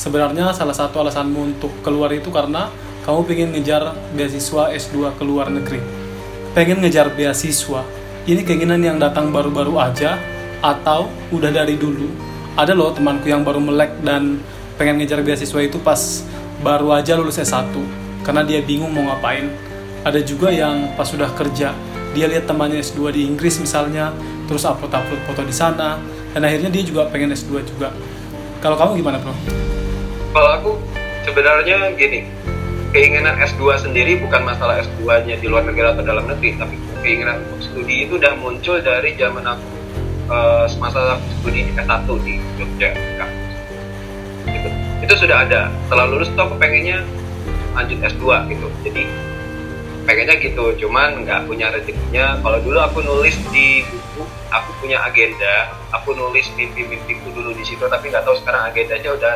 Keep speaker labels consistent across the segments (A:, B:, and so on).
A: sebenarnya salah satu alasanmu untuk keluar itu karena kamu pengen ngejar beasiswa S2 ke luar negeri. Pengen ngejar beasiswa. Ini keinginan yang datang baru-baru aja atau udah dari dulu. Ada loh temanku yang baru melek dan pengen ngejar beasiswa itu pas baru aja lulus S1 karena dia bingung mau ngapain. Ada juga yang pas sudah kerja, dia lihat temannya S2 di Inggris misalnya, terus upload-upload foto di sana, dan akhirnya dia juga pengen S2 juga. Kalau kamu gimana, Bro?
B: Kalau aku sebenarnya gini, keinginan S2 sendiri bukan masalah S2-nya di luar negeri atau dalam negeri, tapi keinginan untuk studi itu udah muncul dari zaman aku uh, semasa aku studi di S1 di Jogja Gitu. Itu sudah ada. Setelah lulus tuh aku pengennya lanjut S2 gitu. Jadi pengennya gitu, cuman nggak punya rezekinya. Kalau dulu aku nulis di buku, aku punya agenda, aku nulis mimpi-mimpiku dulu di situ, tapi nggak tahu sekarang agendanya udah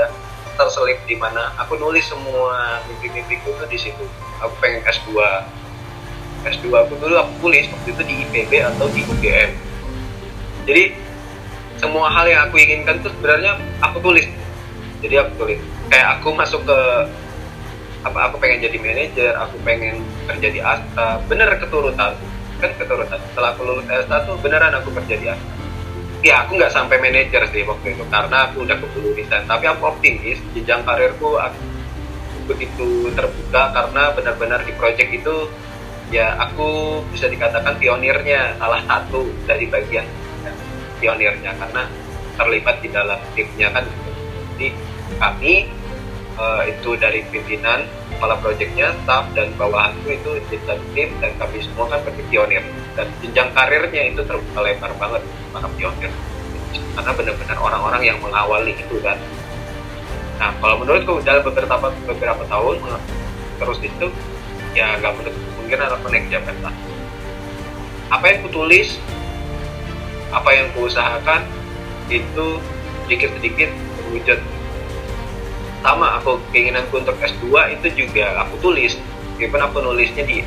B: terselip di mana. Aku nulis semua mimpi-mimpiku tuh di situ. Aku pengen S2 S2 aku dulu aku tulis waktu itu di IPB atau di UGM jadi semua hal yang aku inginkan tuh sebenarnya aku tulis. Jadi aku tulis. Kayak aku masuk ke apa aku pengen jadi manajer aku pengen kerja di Asta. Bener keturutan. Kan keturutan. Setelah aku lulus S1 beneran aku kerja di Asta ya aku nggak sampai manajer sih waktu itu karena aku udah keburu resign. Tapi aku optimis jenjang karirku aku begitu terbuka karena benar-benar di project itu ya aku bisa dikatakan pionirnya salah satu dari bagian pionirnya karena terlibat di dalam timnya kan. Jadi kami uh, itu dari pimpinan kepala proyeknya, staff dan bawahanku itu di tim dan kami semua kan seperti pionir dan jenjang karirnya itu terbuka lebar banget para pionir. Karena benar-benar orang-orang yang mengawali itu kan. Nah kalau menurutku dalam beberapa beberapa tahun terus itu ya nggak menutup kemungkinan aku naik apa yang kutulis apa yang kuusahakan itu sedikit-sedikit terwujud. Sama aku keinginanku untuk S2 itu juga aku tulis. Meskipun aku nulisnya di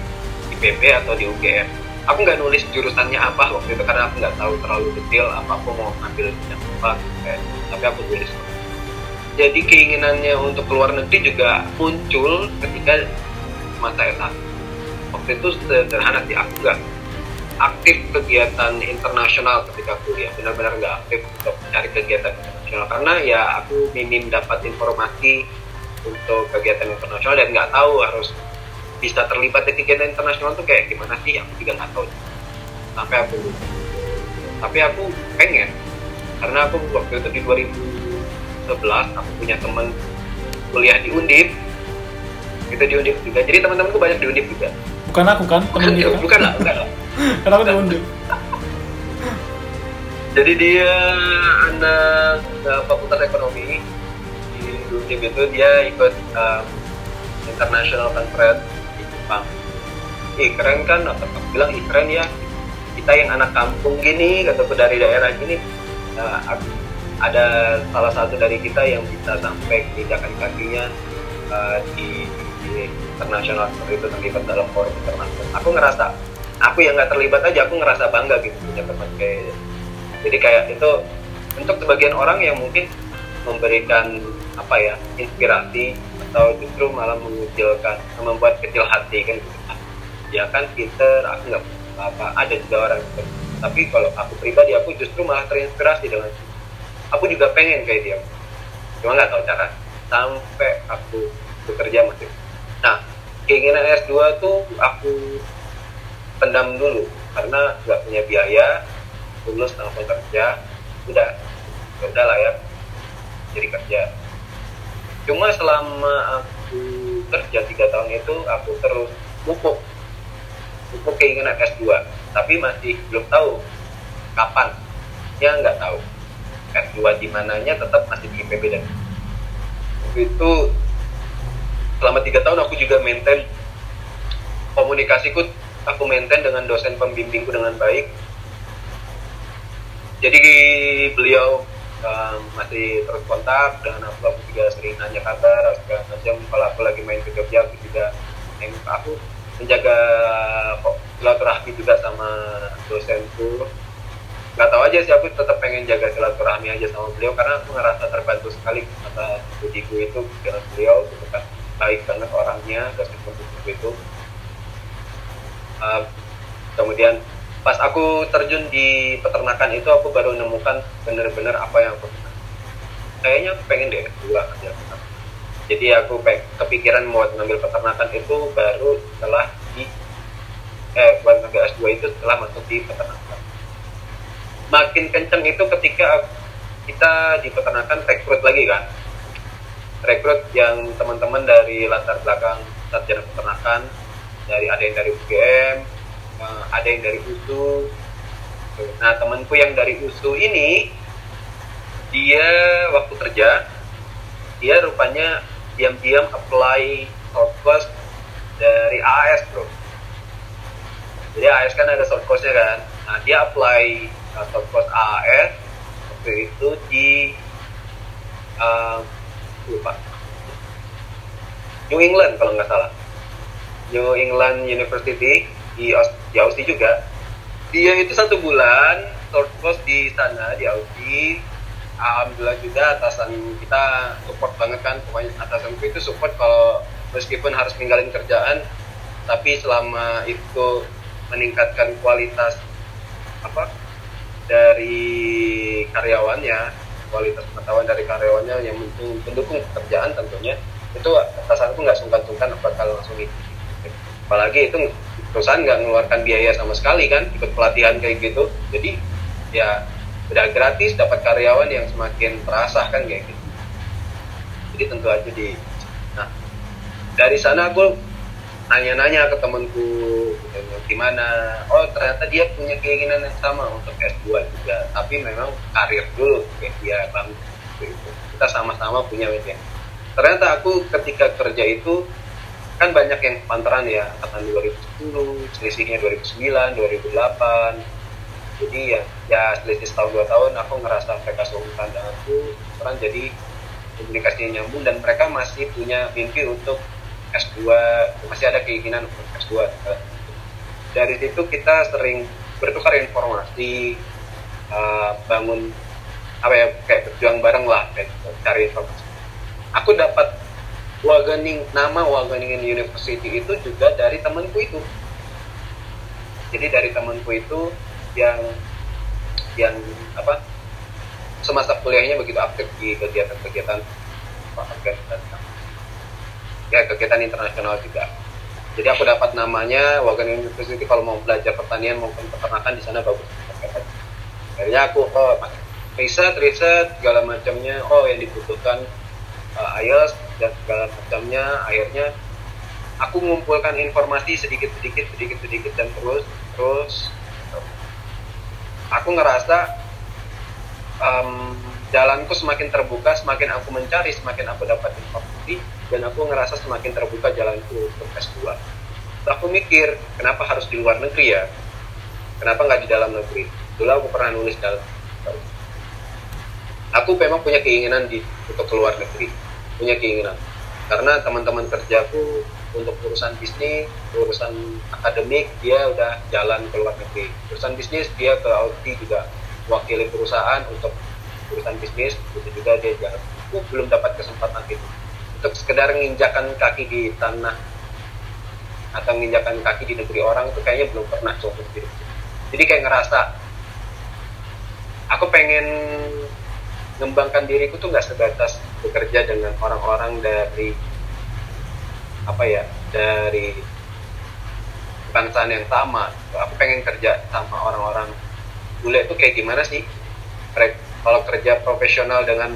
B: IPB atau di UGM aku nggak nulis jurusannya apa waktu itu karena aku nggak tahu terlalu detail apa aku mau ngambil yang apa kayak, tapi aku tulis. Jadi keinginannya untuk keluar negeri juga muncul ketika masa S1 waktu itu sederhana sih aku nggak aktif kegiatan internasional ketika kuliah. Benar-benar nggak aktif untuk mencari kegiatan internasional. Karena ya aku minim dapat informasi untuk kegiatan internasional dan nggak tahu harus bisa terlibat di kegiatan internasional tuh kayak gimana sih? Aku juga nggak tahu. Sampai aku tapi aku pengen. Karena aku waktu itu di 2011 aku punya teman kuliah di Undip. Itu di Undip juga. Jadi teman-temanku banyak di Undip juga.
A: Bukan aku kan?
B: Temen bukan, dia bukan lah bukan lah.
A: Kenapa di Undip.
B: Jadi dia anak fakultas ekonomi di Undip itu. Dia ikut um, international conference Jepang ih keren kan? Atau aku bilang ih keren ya kita yang anak kampung gini kataku dari daerah gini. Nah, ada salah satu dari kita yang bisa sampai menginjakan kakinya uh, di, di internasional seperti itu terlibat dalam forum internasional. Aku ngerasa aku yang nggak terlibat aja aku ngerasa bangga gitu punya teman kayak jadi kayak itu untuk sebagian orang yang mungkin memberikan apa ya inspirasi atau justru malah mengucilkan membuat kecil hati kan? Gitu ya kan pinter aku nggak apa ada juga orang seperti tapi kalau aku pribadi aku justru malah terinspirasi dengan aku juga pengen kayak dia. Cuma nggak tahu cara. Sampai aku bekerja masih nah keinginan S2 tuh aku pendam dulu. Karena nggak punya biaya lulus langsung kerja. Udah. Ya udah ya. Jadi kerja cuma selama aku kerja tiga tahun itu aku terus pupuk. Pupuk keinginan S2 tapi masih belum tahu kapan. Ya nggak tahu. S2 di mananya tetap masih di IPB dan itu selama tiga tahun aku juga maintain komunikasiku aku maintain dengan dosen pembimbingku dengan baik. Jadi beliau um, masih terus kontak dengan aku aku juga sering nanya kabar segala macam. Kalau aku lagi main ke Jogja aku juga neng aku menjaga silaturahmi juga sama dosenku. Nggak tahu aja sih aku tetap pengen jaga silaturahmi aja sama beliau karena aku ngerasa terbantu sekali masa studiku itu dengan beliau gitu kan. Baik banget orangnya meskipun itu. Uh, kemudian pas aku terjun di peternakan itu aku baru menemukan benar-benar apa yang aku kayaknya aku pengen deh dua aja jadi aku kepikiran mau ngambil peternakan itu baru setelah di eh buat ngambil S2 itu setelah masuk di peternakan. Makin kenceng itu ketika kita di peternakan rekrut lagi kan? Rekrut yang teman-teman dari latar belakang sarjana peternakan dari ada yang dari UGM ada yang dari USU nah temanku yang dari USU ini dia waktu kerja dia rupanya diam-diam apply short course dari AS bro. Jadi AS kan ada short course-nya kan? Nah dia apply uh, short course AS waktu itu di uh, lupa. New England kalau nggak salah. New England University di, di Aussie juga. Dia itu satu bulan short course di sana di Aussie. Alhamdulillah juga atasan kita support banget kan pokoknya atasan itu support kalau meskipun harus ninggalin kerjaan tapi selama itu meningkatkan kualitas apa dari karyawannya kualitas pengetahuan dari karyawannya yang mendukung pekerjaan tentunya itu atasanku nggak sungkan-sungkan bakal langsung itu. Apalagi itu perusahaan nggak mengeluarkan biaya sama sekali kan? Ikut pelatihan kayak gitu. Jadi ya udah gratis dapat karyawan yang semakin terasa kan kayak gitu. Jadi tentu aja di nah dari sana aku nanya-nanya ke temanku gimana? Oh ternyata dia punya keinginan yang sama untuk S2 juga tapi memang karir dulu kayak dia bang gitu. kita sama-sama punya media ternyata aku ketika kerja itu kan banyak yang pantaran ya angkatan 2010 selisihnya 2009 2008 jadi ya ya selisih setahun dua tahun aku ngerasa mereka seumuran dengan aku orang jadi komunikasinya nyambung dan mereka masih punya mimpi untuk S2 masih ada keinginan untuk S2 dari situ kita sering bertukar informasi uh, bangun apa ya kayak berjuang bareng lah kayak cari informasi. Aku dapat Wagening nama Wageningen University itu juga dari temanku itu. Jadi dari temanku itu yang yang apa semasa kuliahnya begitu aktif di kegiatan-kegiatan ya kegiatan internasional juga. Jadi aku dapat namanya Wagan University kalau mau belajar pertanian maupun peternakan di sana bagus. Akhirnya aku oh riset riset segala macamnya. Oh yang dibutuhkan uh, IELTS dan segala macamnya. Akhirnya aku mengumpulkan informasi sedikit sedikit sedikit sedikit dan terus terus aku ngerasa um, jalanku semakin terbuka semakin aku mencari semakin aku dapat informasi dan aku ngerasa semakin terbuka jalanku untuk S2 aku mikir kenapa harus di luar negeri ya? Kenapa nggak di dalam negeri? Dulu aku pernah nulis dalam aku memang punya keinginan di untuk keluar negeri punya keinginan karena teman-teman kerjaku untuk urusan bisnis, urusan akademik dia udah jalan ke luar negeri. Urusan bisnis dia ke Audi juga wakili perusahaan untuk urusan bisnis itu juga dia jalan. Aku belum dapat kesempatan itu untuk sekedar menginjakan kaki di tanah atau menginjakan kaki di negeri orang itu kayaknya belum pernah coba gitu. Jadi kayak ngerasa aku pengen mengembangkan diriku tuh nggak sebatas bekerja dengan orang-orang dari apa ya dari bangsaan yang sama. Aku pengen kerja sama orang-orang. Bule itu kayak gimana sih? Kalau kerja profesional dengan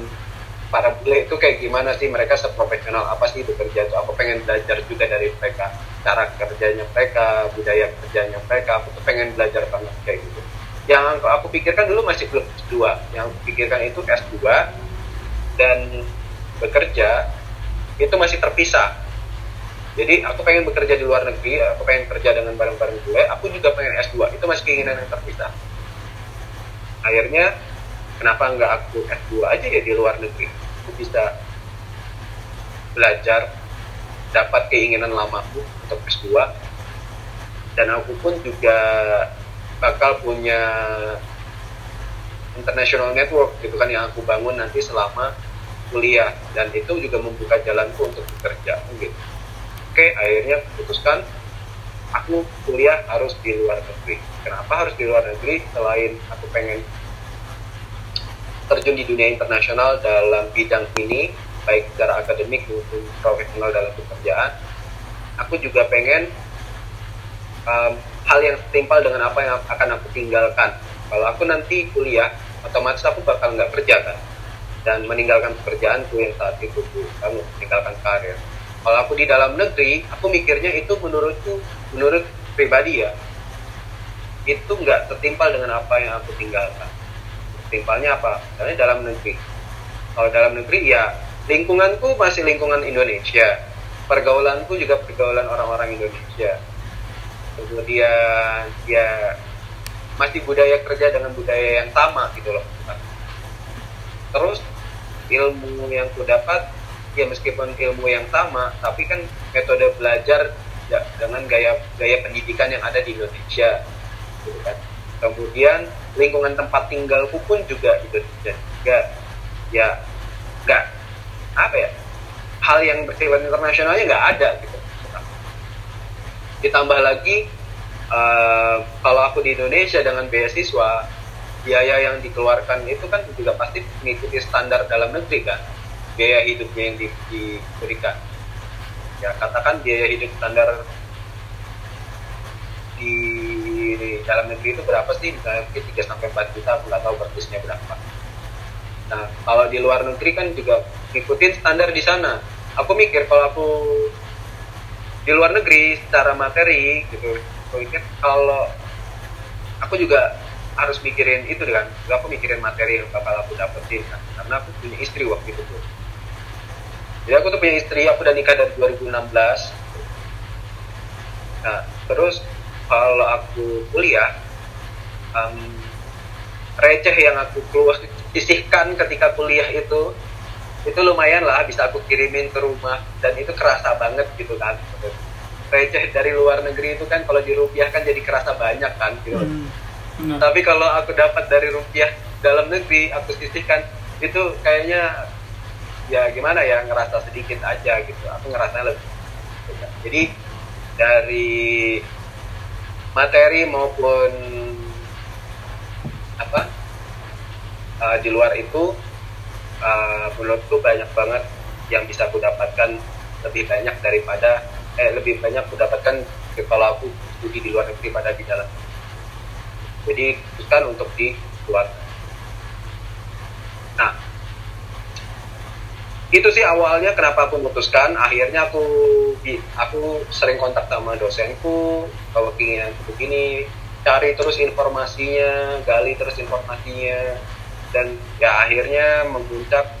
B: para bule itu kayak gimana sih? Mereka seprofesional apa sih bekerja itu? Aku pengen belajar juga dari mereka cara kerjanya mereka budaya kerjanya mereka. Aku tuh pengen belajar banget kayak gitu. Yang aku pikirkan dulu masih belum S2 yang aku pikirkan itu S2 dan bekerja itu masih terpisah. Jadi aku pengen bekerja di luar negeri aku pengen kerja dengan bareng-bareng gue aku juga pengen S2 itu masih keinginan yang terpisah. Akhirnya kenapa nggak aku S2 aja ya di luar negeri? Aku bisa belajar dapat keinginan lamaku untuk S2 dan aku pun juga bakal punya international network gitu kan yang aku bangun nanti selama kuliah dan itu juga membuka jalanku untuk bekerja gitu. Oke, akhirnya putuskan aku kuliah harus di luar negeri. Kenapa harus di luar negeri? Selain aku pengen terjun di dunia internasional dalam bidang ini, baik secara akademik maupun profesional dalam pekerjaan, aku juga pengen um, hal yang setimpal dengan apa yang akan aku tinggalkan. Kalau aku nanti kuliah, otomatis aku bakal nggak kerja kan, dan meninggalkan pekerjaanku yang saat itu kamu meninggalkan karir. Kalau aku di dalam negeri aku mikirnya itu menurutku menurut pribadi ya itu nggak tertimpal dengan apa yang aku tinggalkan. Timpalnya apa? Karena dalam negeri. Kalau dalam negeri ya lingkunganku masih lingkungan Indonesia. Pergaulanku juga pergaulan orang-orang Indonesia. Kemudian ya masih budaya kerja dengan budaya yang sama gitu loh. Terus ilmu yang ku dapat ya meskipun ilmu yang sama tapi kan metode belajar ya, dengan gaya gaya pendidikan yang ada di Indonesia gitu kan. Kemudian lingkungan tempat tinggalku pun juga Indonesia juga ya nggak apa ya hal yang bersifat internasionalnya nggak ada gitu. Ditambah lagi uh, kalau aku di Indonesia dengan beasiswa biaya yang dikeluarkan itu kan juga pasti mengikuti standar dalam negeri kan? Biaya hidupnya yang di, diberikan. Ya katakan biaya hidup standar di, dalam negeri itu berapa sih? Misalnya mungkin 3 sampai 4 juta aku nggak tahu persisnya berapa. Nah kalau di luar negeri kan juga ngikutin standar di sana. Aku mikir kalau aku di luar negeri secara materi gitu aku mikir kalau aku juga harus mikirin itu kan. Aku mikirin materi yang bakal aku dapetin kan. Karena aku punya istri waktu itu tuh jadi aku tuh punya istri aku udah nikah dari 2016 nah terus kalau aku kuliah um, receh yang aku keluar sisihkan ketika kuliah itu itu lumayan lah bisa aku kirimin ke rumah. Dan itu kerasa banget gitu kan. Receh dari luar negeri itu kan kalau dirupiahkan jadi kerasa banyak kan gitu. Hmm, tapi kalau aku dapat dari rupiah dalam negeri aku sisihkan itu kayaknya ya gimana ya ngerasa sedikit aja gitu. Aku ngerasa lebih. Jadi dari materi maupun apa uh, di luar itu uh, banyak banget yang bisa aku dapatkan. Lebih banyak daripada eh lebih banyak aku dapatkan kalau aku studi di luar negeri pada di dalam jadi bukan untuk di luar nah itu sih awalnya kenapa aku memutuskan. Akhirnya aku aku sering kontak sama dosenku bahwa keinginan begini cari terus informasinya gali terus informasinya. Dan ya akhirnya memuncak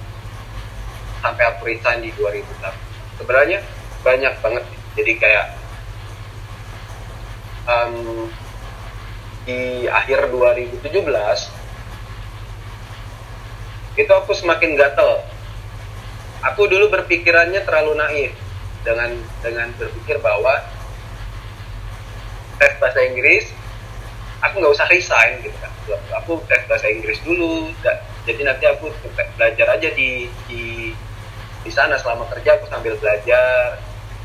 B: sampai aku resign di 2006 sebenarnya banyak banget jadi kayak um, di akhir 2017 itu aku semakin gatel. Aku dulu berpikirannya terlalu naif dengan dengan berpikir bahwa tes bahasa Inggris aku nggak usah resign gitu kan. Aku tes bahasa Inggris dulu jadi nanti aku belajar aja di di di sana selama kerja aku sambil belajar.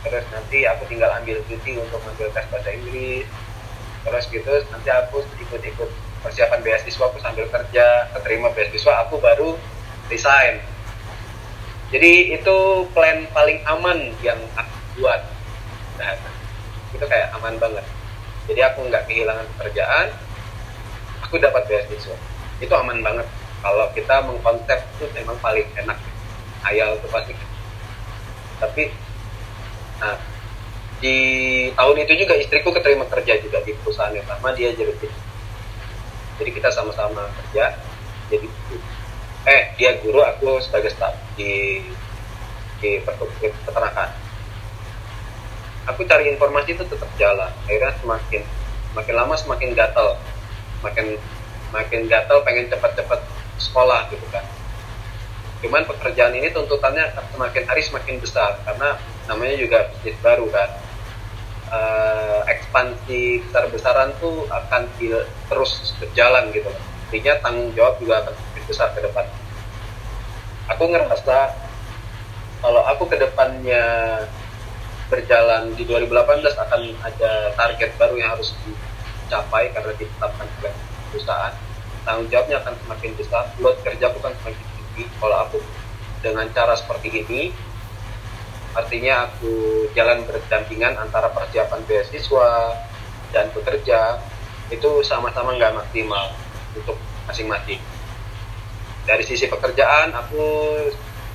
B: Terus nanti aku tinggal ambil cuti untuk ambil tes bahasa Inggris terus gitu nanti aku ikut-ikut persiapan beasiswa aku sambil kerja keterima beasiswa aku baru resign. Jadi itu plan paling aman yang aku buat. Nah, itu kayak aman banget. Jadi aku nggak kehilangan pekerjaan aku dapat beasiswa. Itu aman banget. Kalau kita mengkonsep itu memang paling enak. Ayal itu pasti. Tapi nah di tahun itu juga istriku keterima kerja juga di perusahaan yang sama dia jadi jadi kita sama-sama kerja jadi eh dia guru aku sebagai staff di di peternakan. Aku cari informasi itu tetap jalan akhirnya semakin semakin lama semakin gatel. Makin makin gatel pengen cepat-cepat sekolah gitu kan. Cuman pekerjaan ini tuntutannya semakin hari semakin besar karena namanya juga bisnis baru kan uh, ekspansi besar-besaran tuh akan terus berjalan gitu. Artinya tanggung jawab juga akan besar ke depan. Aku ngerasa kalau aku ke depannya berjalan di 2018 akan ada target baru yang harus dicapai karena ditetapkan oleh perusahaan. Tanggung jawabnya akan semakin besar load kerja aku kan semakin tinggi. Kalau aku dengan cara seperti ini artinya aku jalan berdampingan antara persiapan beasiswa dan bekerja itu sama-sama nggak maksimal untuk masing-masing. Dari sisi pekerjaan aku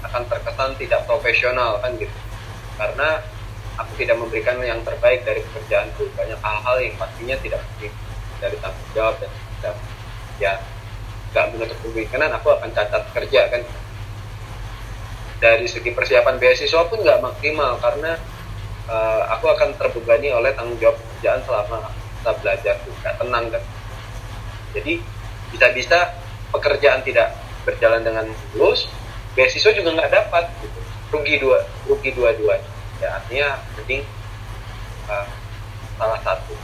B: akan terkesan tidak profesional kan gitu. Karena aku tidak memberikan yang terbaik dari pekerjaanku. Banyak hal-hal yang pastinya tidak mungkin dari tanggung jawab dan tidak ya nggak menutup kemungkinan aku akan catat kerja kan dari segi persiapan beasiswa pun nggak maksimal karena uh, aku akan terbebani oleh tanggung jawab pekerjaan selama kita belajar nggak tenang kan. Jadi bisa-bisa pekerjaan tidak berjalan dengan mulus beasiswa juga nggak dapat gitu. rugi dua rugi dua-duanya. Ya artinya mending uh, salah satu.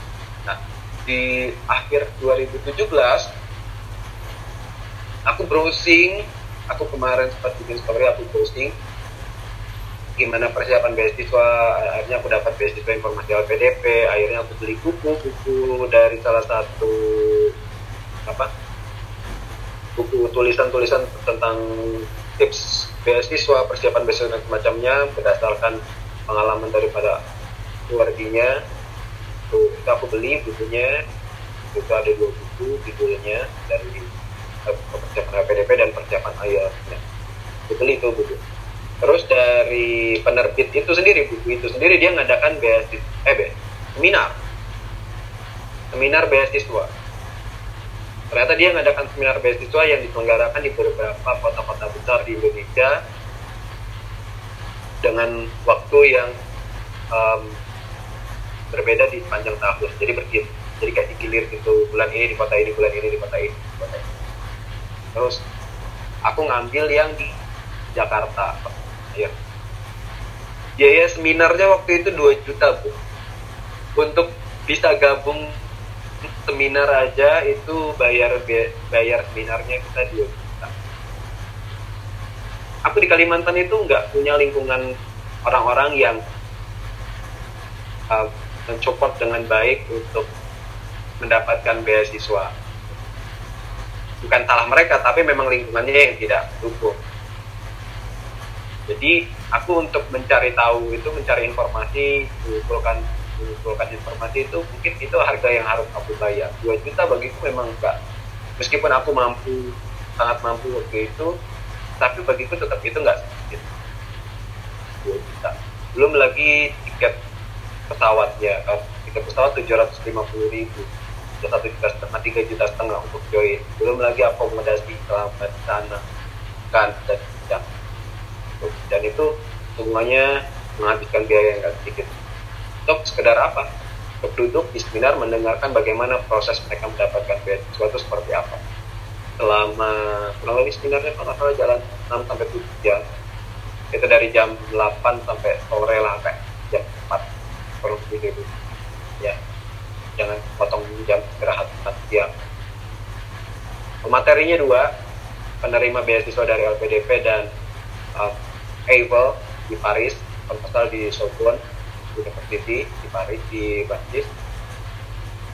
B: Nah di akhir 2017 aku browsing aku kemarin sempat bikin story aku browsing gimana persiapan beasiswa. Akhirnya aku dapat beasiswa informasi LPDP akhirnya aku beli buku buku dari salah satu apa buku tulisan-tulisan tentang tips beasiswa persiapan beasiswa dan semacamnya berdasarkan pengalaman daripada keluarganya. Tuh aku beli bukunya. Itu ada dua buku judulnya dari persiapan HPDP dan persiapan IELTS ya. aku beli itu buku terus dari penerbit itu sendiri buku itu sendiri dia ngadakan beasiswa eh be, seminar seminar beasiswa ternyata dia ngadakan seminar beasiswa yang diselenggarakan di beberapa kota-kota besar di Indonesia dengan waktu yang um, berbeda di panjang tahun jadi bergil jadi kayak digilir gitu bulan ini di kota ini bulan ini di kota ini, di kota ini. Terus aku ngambil yang di Jakarta. Ya biaya seminarnya waktu itu 2 juta bu. Untuk bisa gabung seminar aja itu bayar bayar seminarnya kita 2 juta. Aku di Kalimantan itu nggak punya lingkungan orang-orang yang uh, mensupport dengan baik untuk mendapatkan beasiswa. Bukan salah mereka, tapi memang lingkungannya yang tidak dukung. Jadi aku untuk mencari tahu itu mencari informasi, mengumpulkan mengumpulkan informasi itu mungkin itu harga yang harus aku bayar. 2 juta bagiku memang enggak. Meskipun aku mampu sangat mampu waktu itu, tapi bagiku tetap itu nggak sedikit 2 juta belum lagi tiket pesawatnya tiket pesawat 750 ribu satu juta setengah tiga juta setengah untuk join. Belum lagi akomodasi selama di sana. Kan dan jam dan itu semuanya menghabiskan biaya yang nggak sedikit. Untuk sekedar apa? Untuk duduk di seminar mendengarkan bagaimana proses mereka mendapatkan beasiswa itu seperti apa. Selama kurang lebih sebenarnya kalau salah jalan 6 sampai 7 jam. Itu dari jam 8 sampai sore lah sampai jam 4 perlu gitu. ya jangan potong jam istirahat siang materinya dua penerima beasiswa dari LPDP dan uh, Able di Paris kalau di Sorbonne University di Paris di Prancis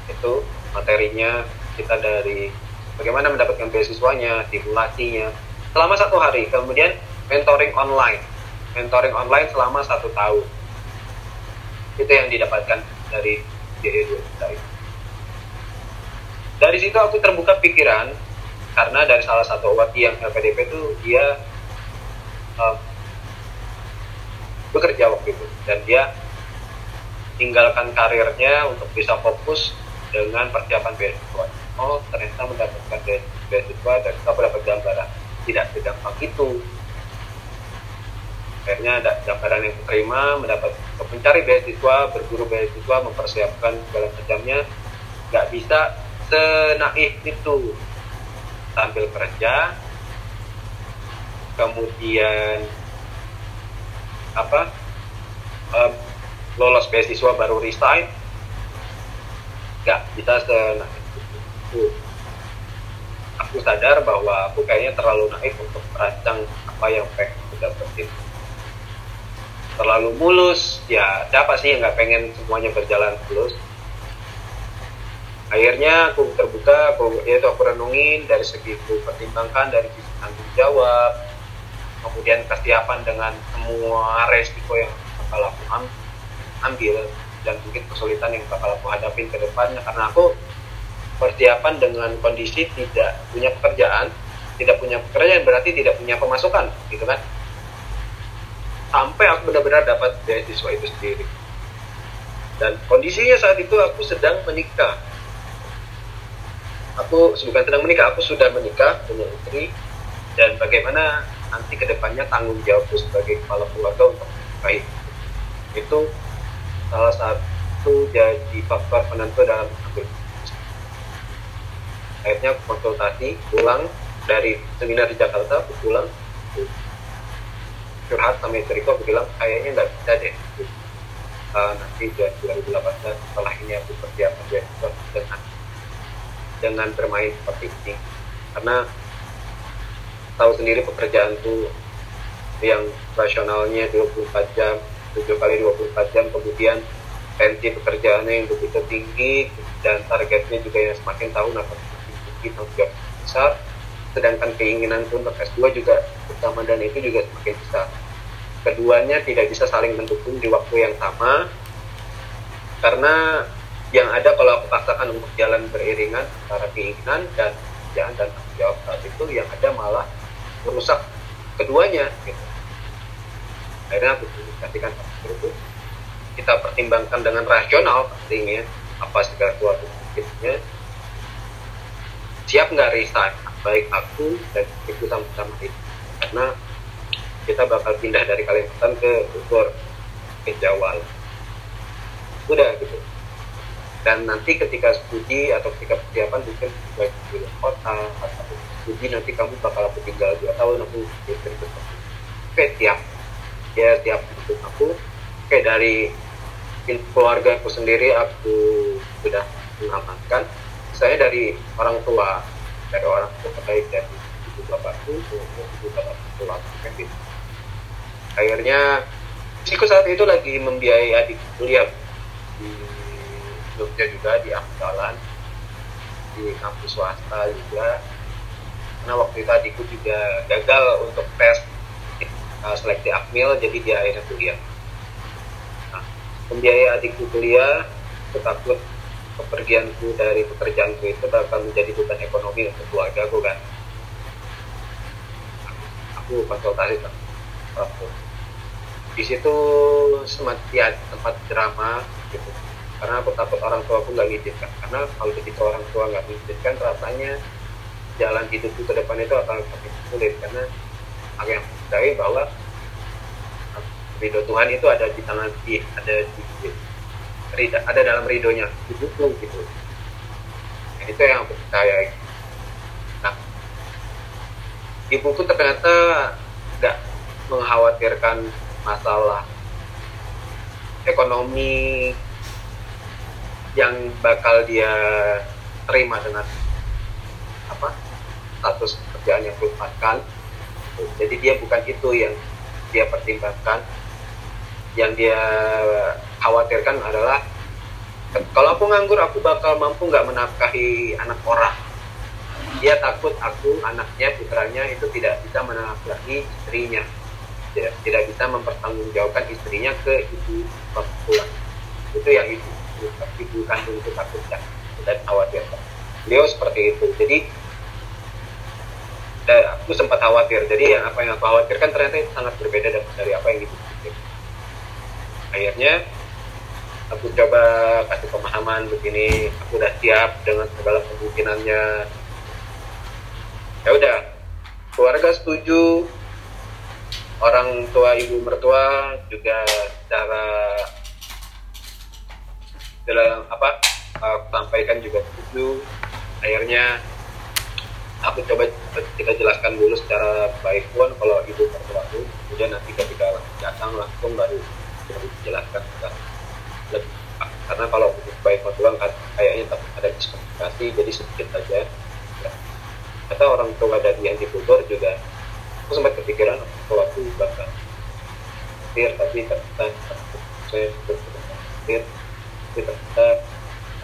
B: itu materinya kita dari bagaimana mendapatkan beasiswanya, simulasinya, selama satu hari. Kemudian mentoring online, mentoring online selama satu tahun. Itu yang didapatkan dari JE 2 juta itu. Dari situ aku terbuka pikiran karena dari salah satu obat yang LPDP itu dia uh, bekerja waktu itu. Dan dia tinggalkan karirnya untuk bisa fokus dengan persiapan beasiswa. Oh ternyata mendapatkan beasiswa dan kita mendapat gambaran. Tidak segampang itu akhirnya ada gambaran yang diterima mendapat mencari beasiswa berguru beasiswa mempersiapkan segala macamnya. Nggak bisa senaif itu. Sambil kerja kemudian apa um, lolos beasiswa baru resign nggak bisa senaif aku aku sadar bahwa aku kayaknya terlalu naif untuk merancang apa yang pengen aku dapetin terlalu mulus ya siapa sih yang nggak pengen semuanya berjalan mulus? Akhirnya aku terbuka aku ya itu aku renungin dari segi aku pertimbangkan dari sisi tanggung jawab kemudian kesiapan dengan semua resiko yang bakal aku ambil dan mungkin kesulitan yang bakal aku hadapin ke depannya. Karena aku persiapan dengan kondisi tidak punya pekerjaan tidak punya pekerjaan berarti tidak punya pemasukan gitu kan sampai aku benar-benar dapat beasiswa itu sendiri. Dan kondisinya saat itu aku sedang menikah. Aku bukan sedang menikah aku sudah menikah punya istri. Dan bagaimana nanti ke depannya tanggung jawabku sebagai kepala keluarga untuk menikahi itu. Salah satu jadi faktor penentu dalam ambil akhirnya konsultasi pulang dari seminar di Jakarta aku pulang curhat sama istriku aku bilang kayaknya nggak bisa deh. Uh, nanti 2018 setelah ini aku persiapan dengan dengan bermain seperti ini. Karena tahu sendiri pekerjaan tuh yang rasionalnya 24 jam 7 kali 24 jam kemudian tensi pekerjaannya yang begitu tinggi dan targetnya juga yang semakin tahun akan semakin tinggi tanggung jawab besar sedangkan keinginan untuk S2 juga bersama dan itu juga semakin besar. Keduanya tidak bisa saling mendukung di waktu yang sama. Karena yang ada kalau aku paksakan untuk jalan beriringan antara keinginan dan pekerjaan dan tanggung jawab saat itu yang ada malah merusak keduanya gitu. akhirnya aku komunikasikan itu kita pertimbangkan dengan rasional pastinya apa segala sesuatu siap nggak resign baik aku dan ibu sama-sama itu karena kita bakal pindah dari Kalimantan ke Bogor ke Jawa. Udah gitu. Dan nanti ketika studi atau ketika persiapan mungkin baik di kota atau studi nanti kamu bakal aku tinggal dua tahun aku jadi oke tiap ya tiap untuk aku. Oke dari keluarga aku sendiri aku sudah mengamankan. Saya dari orang tua dari orang tua baik dari ibu bapakku ibu bapakku gitu. akhirnya Siku saat itu lagi membiayai adik kuliah di Jogja juga di Amdalan di kampus swasta juga karena waktu itu adikku juga gagal untuk tes uh, seleksi akmil jadi dia akhirnya kuliah nah, pembiaya adikku kuliah aku takut kepergianku dari pekerjaanku itu bakal menjadi beban ekonomi untuk keluarga aku kan? Aku konsultasi aku di situ semacam tempat drama gitu. Karena aku takut orang tua aku nggak ngizinkan karena kalau ketika orang tua nggak mengizinkan rasanya jalan hidupku ke depan itu akan semakin sulit. Karena aku yang percaya bahwa ridho Tuhan itu ada di tangan ada di ridho, ada dalam ridhonya hidupku gitu. Nah, itu yang aku percaya nah ibuku ternyata nggak mengkhawatirkan masalah ekonomi yang bakal dia terima dengan apa status pekerjaan yang merupakan jadi dia bukan itu yang dia pertimbangkan. Yang dia khawatirkan adalah kalau aku nganggur aku bakal mampu nggak menafkahi anak orang. Dia takut aku anaknya putranya itu tidak bisa menafkahi istrinya. Tidak, tidak bisa mempertanggungjawabkan istrinya ke ibu pulang itu yang ibu ibu kandung itu takutkan dan khawatir beliau seperti itu. Jadi dan aku sempat khawatir. Jadi yang apa yang aku khawatirkan ternyata itu sangat berbeda dari apa yang ibu pikir akhirnya aku coba kasih pemahaman begini aku udah siap dengan segala kemungkinannya. Ya udah keluarga setuju orang tua ibu mertua juga secara dalam apa aku sampaikan juga setuju. Akhirnya aku coba kita jelaskan dulu secara baik pun kalau ibu mertua itu kemudian nanti ketika datang langsung baru baru dijelaskan karena kalau baik mertua kan kayaknya tak ada diskusi jadi sedikit saja. Ya. atau orang tua dari yang di Bogor juga aku sempat kepikiran kalau aku bakal tir tapi ternyata saya tir tapi ternyata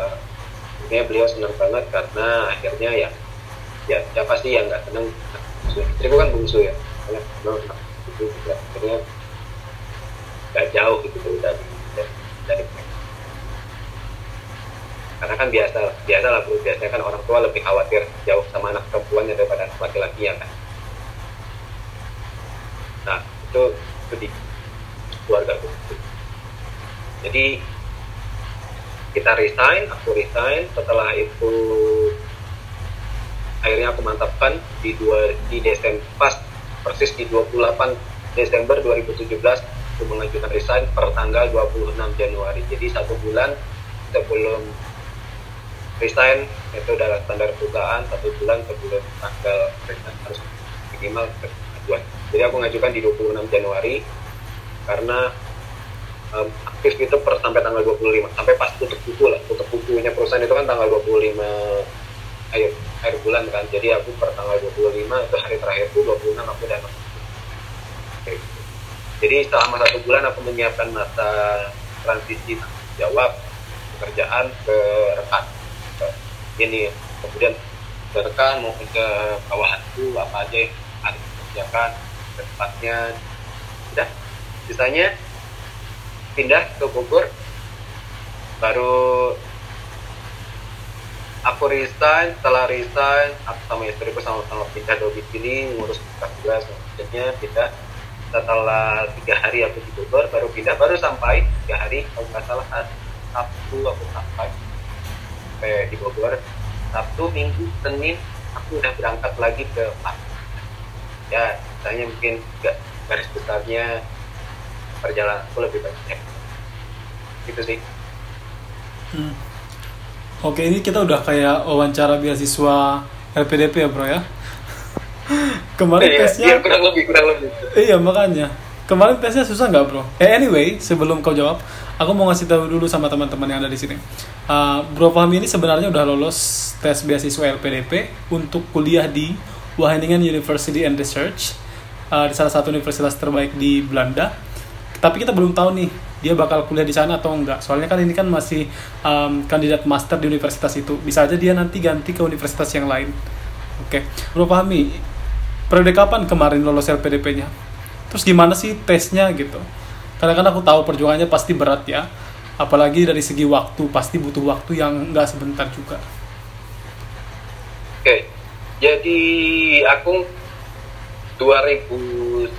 B: uh, beliau senang banget karena akhirnya ya ya, ya pasti yang nggak senang istriku kan bungsu ya karena itu akhirnya nggak jauh gitu dari karena kan biasa biasa lah bu biasanya kan orang tua lebih khawatir jauh sama anak perempuannya daripada anak laki-laki ya kan? Nah itu itu di keluarga bu jadi kita resign aku resign. Setelah itu akhirnya aku mantapkan di dua di Desember pas persis di 28 Desember 2017 aku mengajukan resign per tanggal 26 Januari. Jadi satu bulan sebelum resign itu adalah standar perusahaan satu bulan sebelum tanggal resign harus minimal pengajuan jadi aku mengajukan di 26 Januari karena um, aktif itu per sampai tanggal 25 sampai pas tutup buku lah tutup bukunya perusahaan itu kan tanggal 25 akhir akhir bulan kan. Jadi aku per tanggal 25 itu hari terakhir itu 26 aku udah okay. jadi selama satu bulan aku menyiapkan masa transisi jawab pekerjaan ke rekan ini. Kemudian rekan maupun ke bawahanku apa aja yang harus dikerjakan ke tempatnya. Udah sisanya pindah ke Bogor baru aku resign setelah resign aku sama istriku sama-sama pindah sini ngurus tugas selanjutnya pindah. Setelah tiga hari aku di Bogor baru pindah baru sampai tiga hari kalau nggak salah Sabtu aku sampai sampai di Bogor Sabtu Minggu Senin aku udah berangkat lagi ke Pak. Ya misalnya mungkin nggak garis besarnya perjalanan aku lebih banyak. Gitu sih.
A: Hmm. oke ini kita udah kayak wawancara beasiswa LPDP ya bro ya? Kemarin
B: iya,
A: tesnya
B: iya, kurang lebih kurang lebih.
A: Iya makanya kemarin tesnya susah nggak bro eh anyway sebelum kau jawab aku mau ngasih tahu dulu sama teman-teman yang ada di sini. Uh, Bro Fahmi ini sebenarnya udah lolos tes beasiswa LPDP untuk kuliah di Wageningen University and Research uh, di salah satu universitas terbaik di Belanda. Tapi kita belum tahu nih dia bakal kuliah di sana atau enggak. Soalnya kan ini kan masih um, kandidat master di universitas itu. Bisa aja dia nanti ganti ke universitas yang lain. Oke, okay. Bro Fahmi, periode kapan kemarin lolos LPDP-nya? Terus gimana sih tesnya gitu? karena kan aku tahu perjuangannya pasti berat ya. Apalagi dari segi waktu pasti butuh waktu yang nggak sebentar juga.
B: Oke jadi aku 2019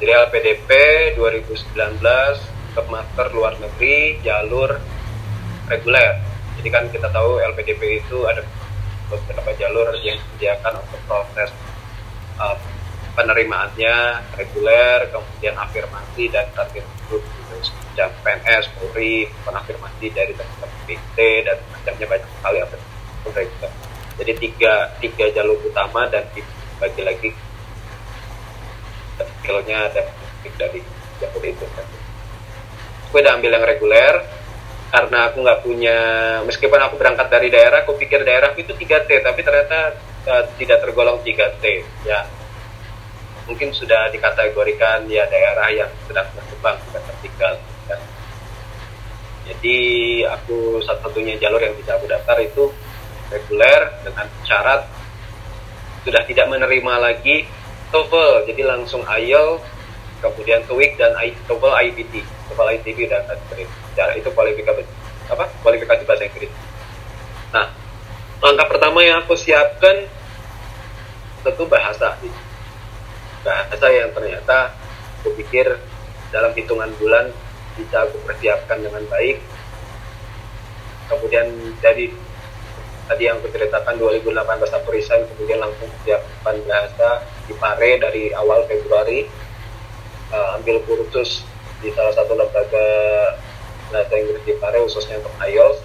B: jadi LPDP 2019 ke master luar negeri jalur reguler. Jadi kan kita tahu LPDP itu ada beberapa jalur yang disediakan untuk proses uh, penerimaannya reguler, kemudian afirmasi dan target grup gitu, semacam PNS, Polri, penafirmasi dari teman-teman PT dan macamnya banyak sekali reguler. Jadi tiga tiga jalur utama dan dibagi lagi kilonya ada dari jalur itu. Gue udah ambil yang reguler karena aku nggak punya meskipun aku berangkat dari daerah, aku pikir daerah itu 3T tapi ternyata uh, tidak tergolong 3T ya mungkin sudah dikategorikan ya daerah yang sedang berkembang sudah tertinggal kan. jadi aku satu-satunya jalur yang bisa aku daftar itu reguler dengan syarat sudah tidak menerima lagi TOEFL. Jadi langsung IELTS kemudian TOEIC dan TOEFL IBT TOEFL IBT terima. Cara itu kualifikasi apa? Kualifikasi bahasa Inggris. Nah langkah pertama yang aku siapkan tentu bahasa bahasa yang ternyata aku pikir dalam hitungan bulan bisa aku persiapkan dengan baik. Kemudian dari tadi yang aku ceritakan 2018 aku resign kemudian langsung persiapan bahasa di Pare dari awal Februari. Uh, ambil kursus di salah satu lembaga bahasa Inggris di Pare khususnya untuk IELTS.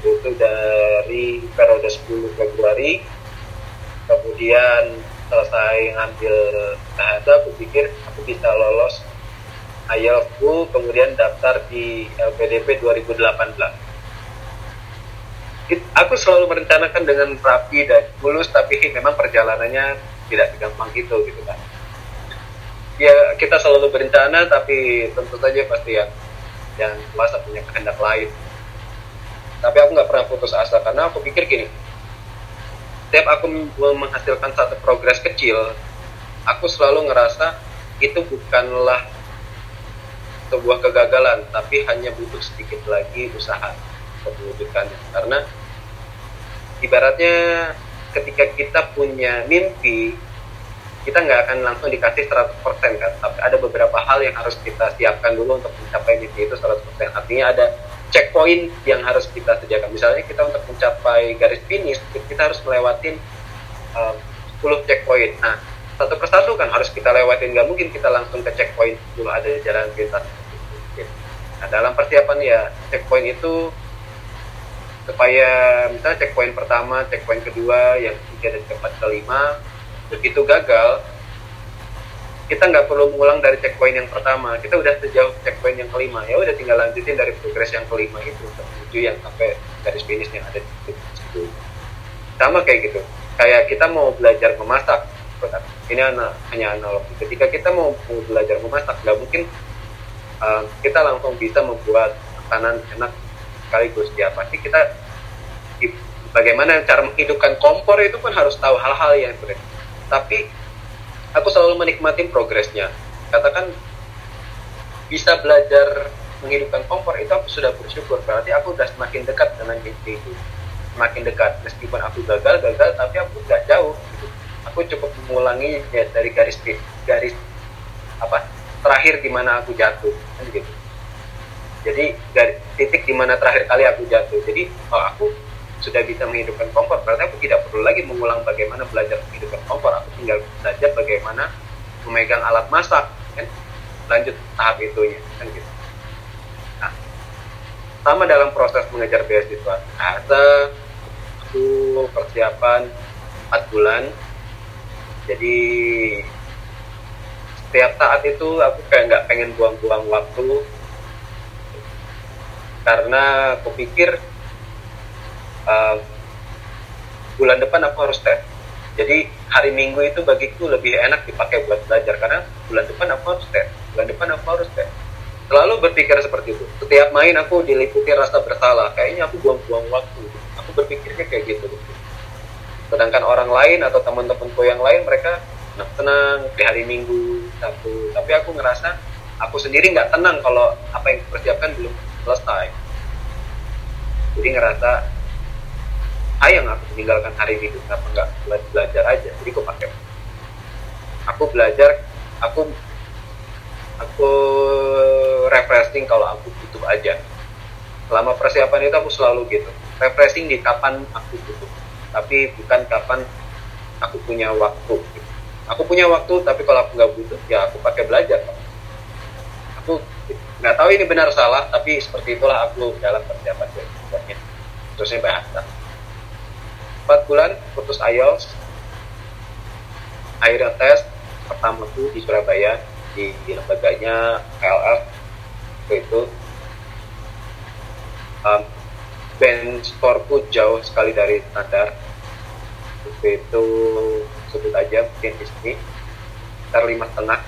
B: Itu dari periode 10 Februari. Kemudian selesai ngambil bahasa aku pikir aku bisa lolos IELTS kemudian daftar di LPDP 2018 Oke, aku selalu merencanakan dengan rapi dan mulus tapi memang perjalanannya tidak segampang itu gitu kan ya kita selalu berencana tapi tentu saja pasti yang yang kuasa punya kehendak lain. Tapi aku nggak pernah putus asa karena aku pikir gini setiap aku menghasilkan satu progres kecil, aku selalu ngerasa itu bukanlah sebuah kegagalan, tapi hanya butuh sedikit lagi usaha untuk mewujudkannya. Karena ibaratnya ketika kita punya mimpi, kita nggak akan langsung dikasih 100% kan, tapi ada beberapa hal yang harus kita siapkan dulu untuk mencapai mimpi itu 100%. Artinya ada checkpoint yang harus kita sediakan. Misalnya kita untuk mencapai garis finish, kita harus melewatin um, 10 checkpoint. Nah, satu persatu kan harus kita lewatin. Gak mungkin kita langsung ke checkpoint dulu ada jalan pintas. Nah, dalam persiapan ya, checkpoint itu supaya misalnya checkpoint pertama, checkpoint kedua, yang ketiga dan keempat, kelima, begitu gagal, kita nggak perlu mengulang dari checkpoint yang pertama. Kita udah sejauh checkpoint yang kelima. Ya udah tinggal lanjutin dari progres yang kelima itu menuju yang sampai garis finish yang ada di situ. Sama kayak gitu. Kayak kita mau belajar memasak. Ini anak, hanya analogi ketika kita mau belajar memasak nggak mungkin uh, kita langsung bisa membuat makanan enak sekaligus. Ya pasti kita bagaimana cara menghidupkan kompor itu pun harus tahu hal-hal yang berbeda tapi aku selalu menikmati progresnya. Katakan bisa belajar menghidupkan kompor itu aku sudah bersyukur. Berarti aku sudah semakin dekat dengan mimpi itu. Semakin dekat. Meskipun aku gagal gagal tapi aku nggak jauh. Aku cukup mengulangi ya, dari garis garis apa terakhir di mana aku jatuh kan gitu. Jadi garis, titik di mana terakhir kali aku jatuh. Jadi oh aku sudah bisa menghidupkan kompor. Berarti aku tidak perlu lagi mengulang bagaimana belajar menghidupkan kompor. Aku tinggal belajar bagaimana memegang alat masak kan? Lanjut tahap itunya kan gitu. Nah sama dalam proses mengejar beasiswa. Ada aku persiapan 4 bulan. Jadi setiap saat itu aku kayak nggak pengen buang-buang waktu. Karena aku pikir uh, bulan depan aku harus tes. Jadi hari minggu itu bagiku lebih enak dipakai buat belajar karena bulan depan aku harus tes. Bulan depan aku harus tes. Selalu berpikir seperti itu. Setiap main aku diliputi rasa bersalah. Kayaknya aku buang-buang waktu. Aku berpikirnya kayak gitu. Sedangkan orang lain atau teman-temanku yang lain mereka tenang. Di hari minggu satu tapi aku ngerasa aku sendiri nggak tenang kalau apa yang dipersiapkan belum selesai. Jadi ngerasa sayang aku meninggalkan hari minggu kenapa nggak belajar aja? Jadi aku pakai aku belajar aku aku refreshing kalau aku butuh aja. Selama persiapan itu aku selalu gitu refreshing di kapan aku butuh. Tapi bukan kapan aku punya waktu. Aku punya waktu tapi kalau aku nggak butuh ya aku pakai belajar. Aku nggak tahu ini benar salah tapi seperti itulah aku dalam persiapan terusnya bahasa 4 bulan putus IELTS. Akhirnya tes pertama tuh di Surabaya di, lembaganya KLF itu um, band scoreku jauh sekali dari standar. Itu sebut aja mungkin di sini sekitar lima setengah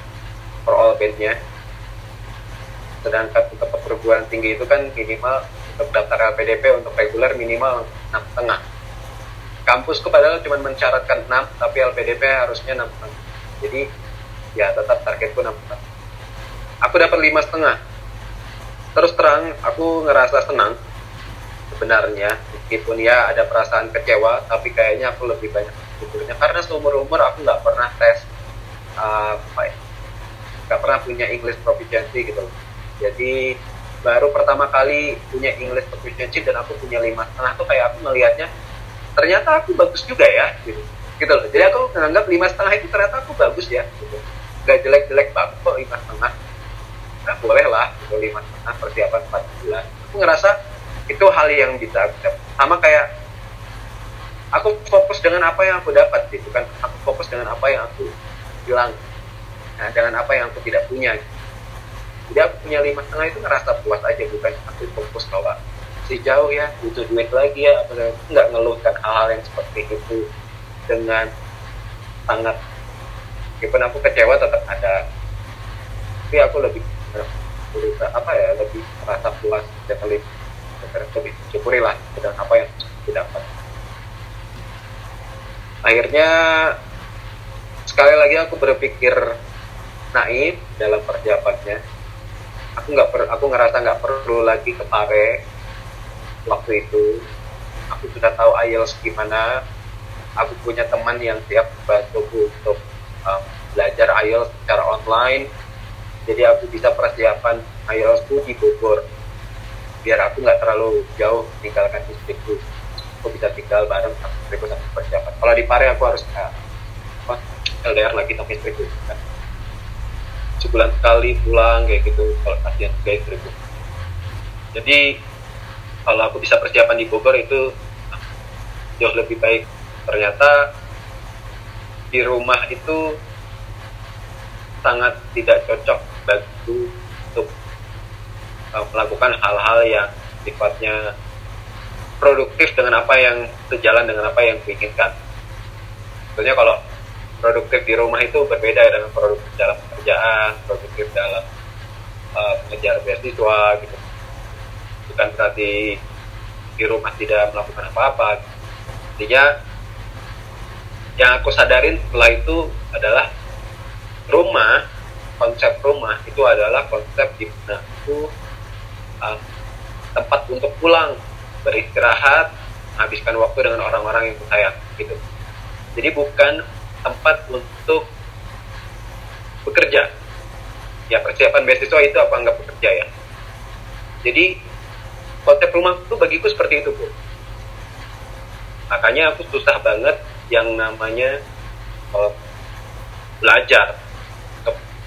B: per all bandnya. Sedangkan untuk perguruan tinggi itu kan minimal untuk daftar LPDP untuk reguler minimal enam setengah kampusku padahal cuma mensyaratkan 6 tapi LPDP harusnya 6 jadi ya tetap targetku 6 aku dapat lima setengah. Terus terang aku ngerasa senang sebenarnya. Meskipun ya ada perasaan kecewa tapi kayaknya aku lebih banyak bersyukurnya karena seumur umur aku nggak pernah tes uh, apa ya nggak pernah punya English proficiency gitu jadi baru pertama kali punya English proficiency dan aku punya lima setengah. Tuh kayak aku melihatnya ternyata aku bagus juga ya gitu. Gitu loh. Jadi aku menganggap lima setengah itu ternyata aku bagus ya gitu. Gak jelek-jelek banget kok lima setengah. Nah boleh lah gitu lima setengah persiapan empat bulan. Aku ngerasa itu hal yang bisa aku sama kayak aku fokus dengan apa yang aku dapat gitu kan. Aku fokus dengan apa yang aku hilang nah, dengan apa yang aku tidak punya. Jadi aku punya lima setengah itu ngerasa puas aja bukan aku fokus bahwa masih jauh ya butuh duit lagi ya apa nggak ngeluhkan hal-hal yang seperti itu dengan sangat meskipun aku kecewa tetap ada. Tapi aku lebih berusaha apa ya lebih merasa puas dan lebih lebih syukuri lah dengan apa yang didapat. Akhirnya sekali lagi aku berpikir naif dalam persiapannya. Aku nggak per, aku ngerasa nggak perlu lagi ke Pare waktu itu aku sudah tahu IELTS gimana. Aku punya teman yang siap bantu untuk um, belajar IELTS secara online. Jadi aku bisa persiapan IELTS ku di Bogor. Biar aku nggak terlalu jauh tinggalkan istriku aku bisa tinggal bareng sama istriku sampai persiapan. Kalau di Pare aku harus uh, LDR lagi sama istriku kan? Sebulan sekali pulang kayak gitu kalau kasihan juga istriku. Jadi kalau aku bisa persiapan di Bogor itu jauh lebih baik ternyata di rumah itu sangat tidak cocok bagi untuk uh, melakukan hal-hal yang sifatnya produktif dengan apa yang sejalan dengan apa yang diinginkan. Tentunya kalau produktif di rumah itu berbeda dengan produktif dalam pekerjaan, produktif dalam uh, mengejar beasiswa gitu bukan berarti di rumah tidak melakukan apa-apa. Intinya yang aku sadarin setelah itu adalah rumah konsep rumah itu adalah konsep di mana aku uh, tempat untuk pulang beristirahat habiskan waktu dengan orang-orang yang sayang gitu. Jadi bukan tempat untuk bekerja. Ya persiapan beasiswa itu apa enggak bekerja ya. Jadi konsep rumah itu bagiku seperti itu bu. Makanya aku susah banget yang namanya uh, belajar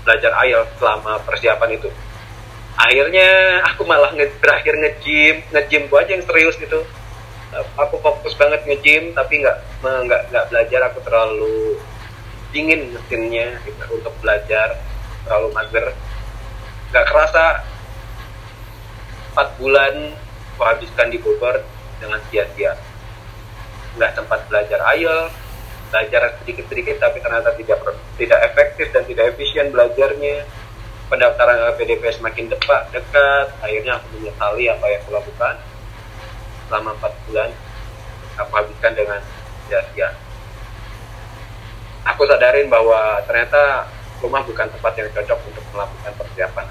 B: belajar IELTS selama persiapan itu. Akhirnya aku malah nge berakhir nge-gym nge-gym gua aja yang serius gitu. Aku fokus banget nge-gym tapi nggak nggak nggak belajar aku terlalu dingin mesinnya gitu, untuk belajar terlalu mager. Nggak kerasa 4 bulan aku habiskan di Bogor dengan sia-sia. Nggak sempat belajar IELTS belajar sedikit-sedikit tapi ternyata tidak tidak efektif dan tidak efisien belajarnya. Pendaftaran LPDP semakin dekat dekat. Akhirnya aku menyesali apa yang aku lakukan. Selama 4 bulan aku habiskan dengan sia-sia. Aku sadarin bahwa ternyata rumah bukan tempat yang cocok untuk melakukan persiapan.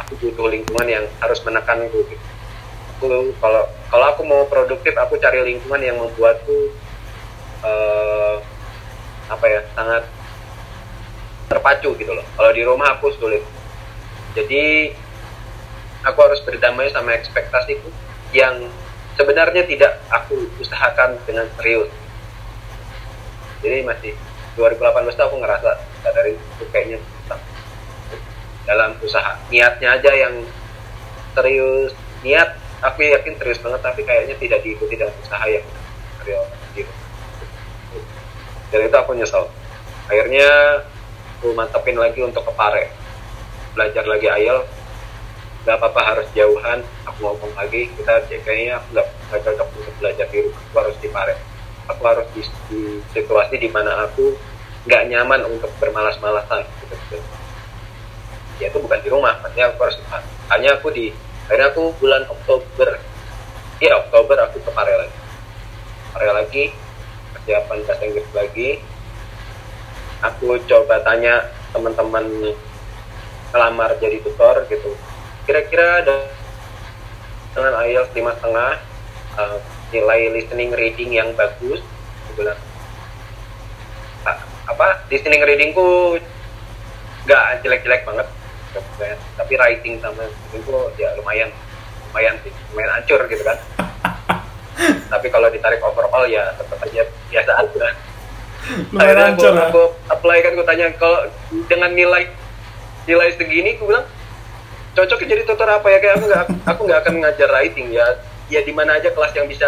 B: Aku butuh lingkungan yang harus menekanku gitu aku kalau kalau aku mau produktif aku cari lingkungan yang membuatku uh, apa ya sangat terpacu gitu loh. Kalau di rumah aku sulit. Jadi aku harus berdamai sama ekspektasiku yang sebenarnya tidak aku usahakan dengan serius. Jadi masih 2018 aku ngerasa dari itu kayaknya dalam usaha niatnya aja yang serius niat aku yakin serius banget tapi kayaknya tidak diikuti dengan usaha yang real gitu dan itu aku nyesel. Akhirnya aku mantepin lagi untuk ke Pare. Belajar lagi ayel. Nggak apa-apa harus jauhan. Aku ngomong lagi kita kayaknya aku nggak cocok untuk belajar di rumah. Aku harus di Pare. Aku harus di, di situasi di mana aku nggak nyaman untuk bermalas-malasan gitu, gitu. ya itu bukan di rumah maksudnya aku harus hanya aku di akhirnya aku bulan Oktober. Iya Oktober aku ke Pare lagi. Pare lagi persiapan bahasa Inggris lagi. Aku coba tanya teman-teman kelamar jadi tutor gitu. Kira-kira dengan IELTS lima setengah uh, nilai listening reading yang bagus aku bilang apa listening readingku nggak jelek-jelek banget tapi writing sama itu ya lumayan lumayan sih lumayan hancur gitu kan. Tapi kalau ditarik overall ya tetap aja biasa aja. Lumayan hancur aku, ya? aku apply kan aku tanya kalau dengan nilai nilai segini? Aku bilang cocok jadi tutor apa ya? Kayak aku nggak aku nggak akan ngajar writing ya. Ya di mana aja kelas yang bisa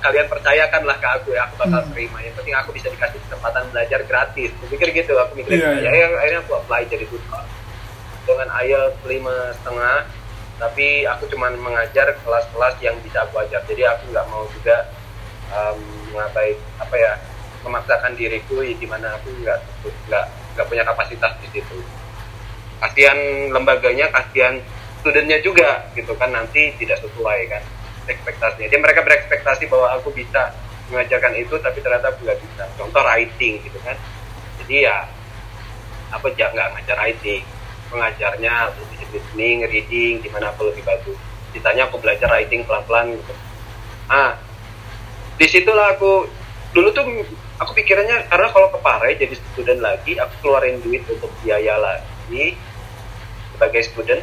B: kalian percayakan lah ke aku ya aku bakal hmm. terima. Yang penting aku bisa dikasih kesempatan belajar gratis. Aku pikir gitu aku mikir yeah, ya, yeah. ya akhirnya aku apply jadi tutor dengan IELTS lima setengah tapi aku cuma mengajar kelas-kelas yang bisa aku ajar. Jadi aku nggak mau juga um, apa ya memaksakan diriku di mana aku nggak nggak nggak punya kapasitas di situ. Kasihan lembaganya kasihan studentnya juga gitu kan nanti tidak sesuai kan ekspektasinya. Jadi mereka berekspektasi bahwa aku bisa mengajarkan itu tapi ternyata aku nggak bisa. Contoh writing gitu kan. Jadi ya jangan nggak ngajar writing mengajarnya lebih listening, reading, di mana aku lebih bagus. Ditanya aku belajar writing pelan-pelan gitu. Ah, di situlah aku dulu tuh aku pikirannya karena kalau ke Pare jadi student lagi, aku keluarin duit untuk biaya lagi sebagai student,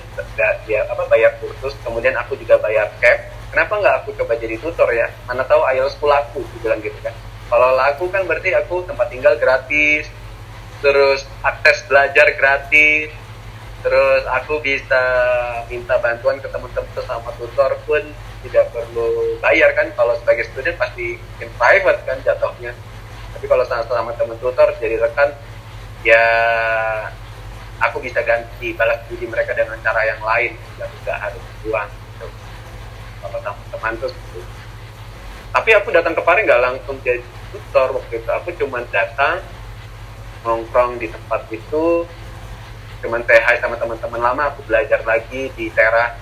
B: dia apa bayar kursus, kemudian aku juga bayar cap. Kenapa nggak aku coba jadi tutor ya? Mana tahu IELTS laku, aku bilang gitu kan. Kalau laku kan berarti aku tempat tinggal gratis, terus akses belajar gratis, terus aku bisa minta bantuan ke teman-teman sama tutor pun tidak perlu bayar kan kalau sebagai student pasti in private kan jatuhnya tapi kalau sama sama teman tutor jadi rekan ya aku bisa ganti balas budi mereka dengan cara yang lain nggak juga harus uang gitu. kalau sama teman tuh gitu. tapi aku datang ke Pare nggak langsung jadi tutor waktu itu aku cuma datang nongkrong di tempat itu cuman hi sama teman-teman lama aku belajar lagi di teras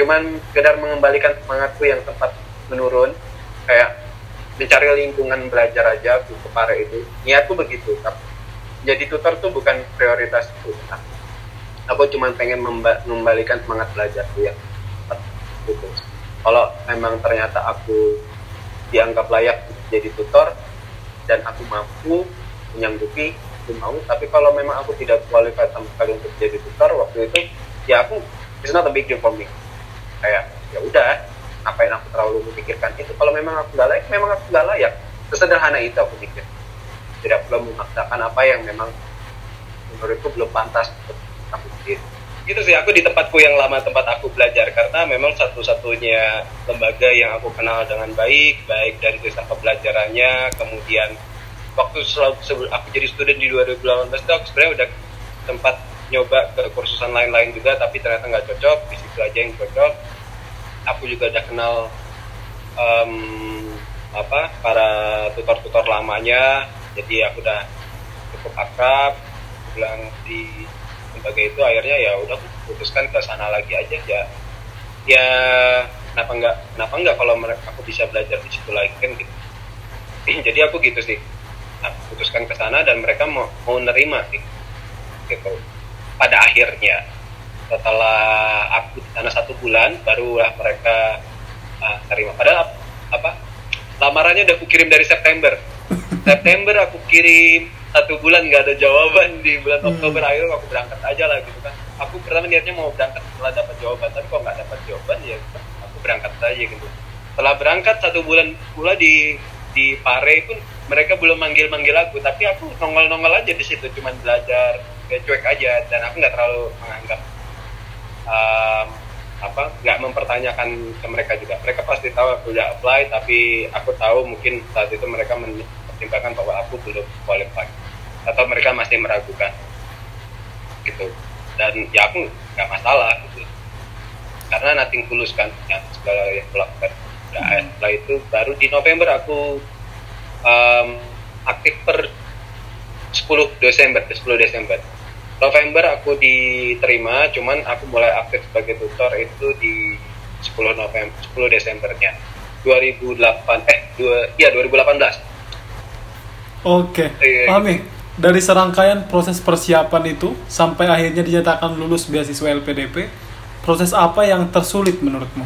B: cuman sekedar mengembalikan semangatku yang sempat menurun kayak mencari lingkungan belajar aja aku ke Pare itu. Niatku begitu jadi tutor tuh bukan prioritas aku cuma pengen mengembalikan semangat belajarku yang gitu. Kalau memang ternyata aku dianggap layak jadi tutor dan aku mampu menyanggupi aku mau tapi kalau memang aku tidak qualified sama sekali untuk jadi tutor waktu itu ya aku it's not a big deal for me. Kayak ya udah apa yang aku terlalu memikirkan itu? Kalau memang aku gak layak memang aku gak layak. Sesederhana itu aku pikir. Tidak perlu memaksakan apa yang memang menurutku belum pantas untuk aku sendiri itu sih aku di tempatku yang lama tempat aku belajar. Karena memang satu-satunya lembaga yang aku kenal dengan baik baik dari sistem pembelajarannya kemudian waktu sebelum aku jadi student di 2018 itu aku sebenarnya udah tempat nyoba ke kursusan lain-lain juga tapi ternyata nggak cocok di situ aja yang cocok. Aku juga udah kenal um, apa para tutor-tutor lamanya jadi aku udah cukup akrab. Bilang di lembaga itu akhirnya ya udah putuskan ke sana lagi aja ya. Ya kenapa enggak kenapa enggak kalau aku bisa belajar di situ lagi kan gitu. Jadi aku gitu sih putuskan ke sana dan mereka mau mau nerima sih gitu. Pada akhirnya setelah aku di sana satu bulan barulah mereka uh, terima padahal apa lamarannya udah aku kirim dari September. September aku kirim satu bulan nggak ada jawaban. Di bulan hmm. Oktober akhirnya aku berangkat aja lah gitu kan. Aku pertama niatnya mau berangkat setelah dapat jawaban tapi kok nggak dapat jawaban ya aku berangkat saja gitu. Setelah berangkat satu bulan pula di di Pare pun mereka belum manggil-manggil aku tapi aku nongol-nongol aja di situ cuman belajar kayak cuek aja dan aku nggak terlalu menganggap um, apa nggak mempertanyakan ke mereka juga. Mereka pasti tahu aku udah apply tapi aku tahu mungkin saat itu mereka mempertimbangkan bahwa aku belum qualified atau mereka masih meragukan gitu. Dan ya aku nggak masalah gitu. Karena nothing tulus kan yang segala yang melakukan nah, setelah itu baru di November aku um, aktif per 10 Desember 10 Desember November aku diterima cuman aku mulai aktif sebagai tutor itu di 10 November 10 Desembernya 2008 eh dua ya 2018
A: Oke, okay. pahami. Dari serangkaian proses persiapan itu sampai akhirnya dinyatakan lulus beasiswa LPDP, proses apa yang tersulit menurutmu?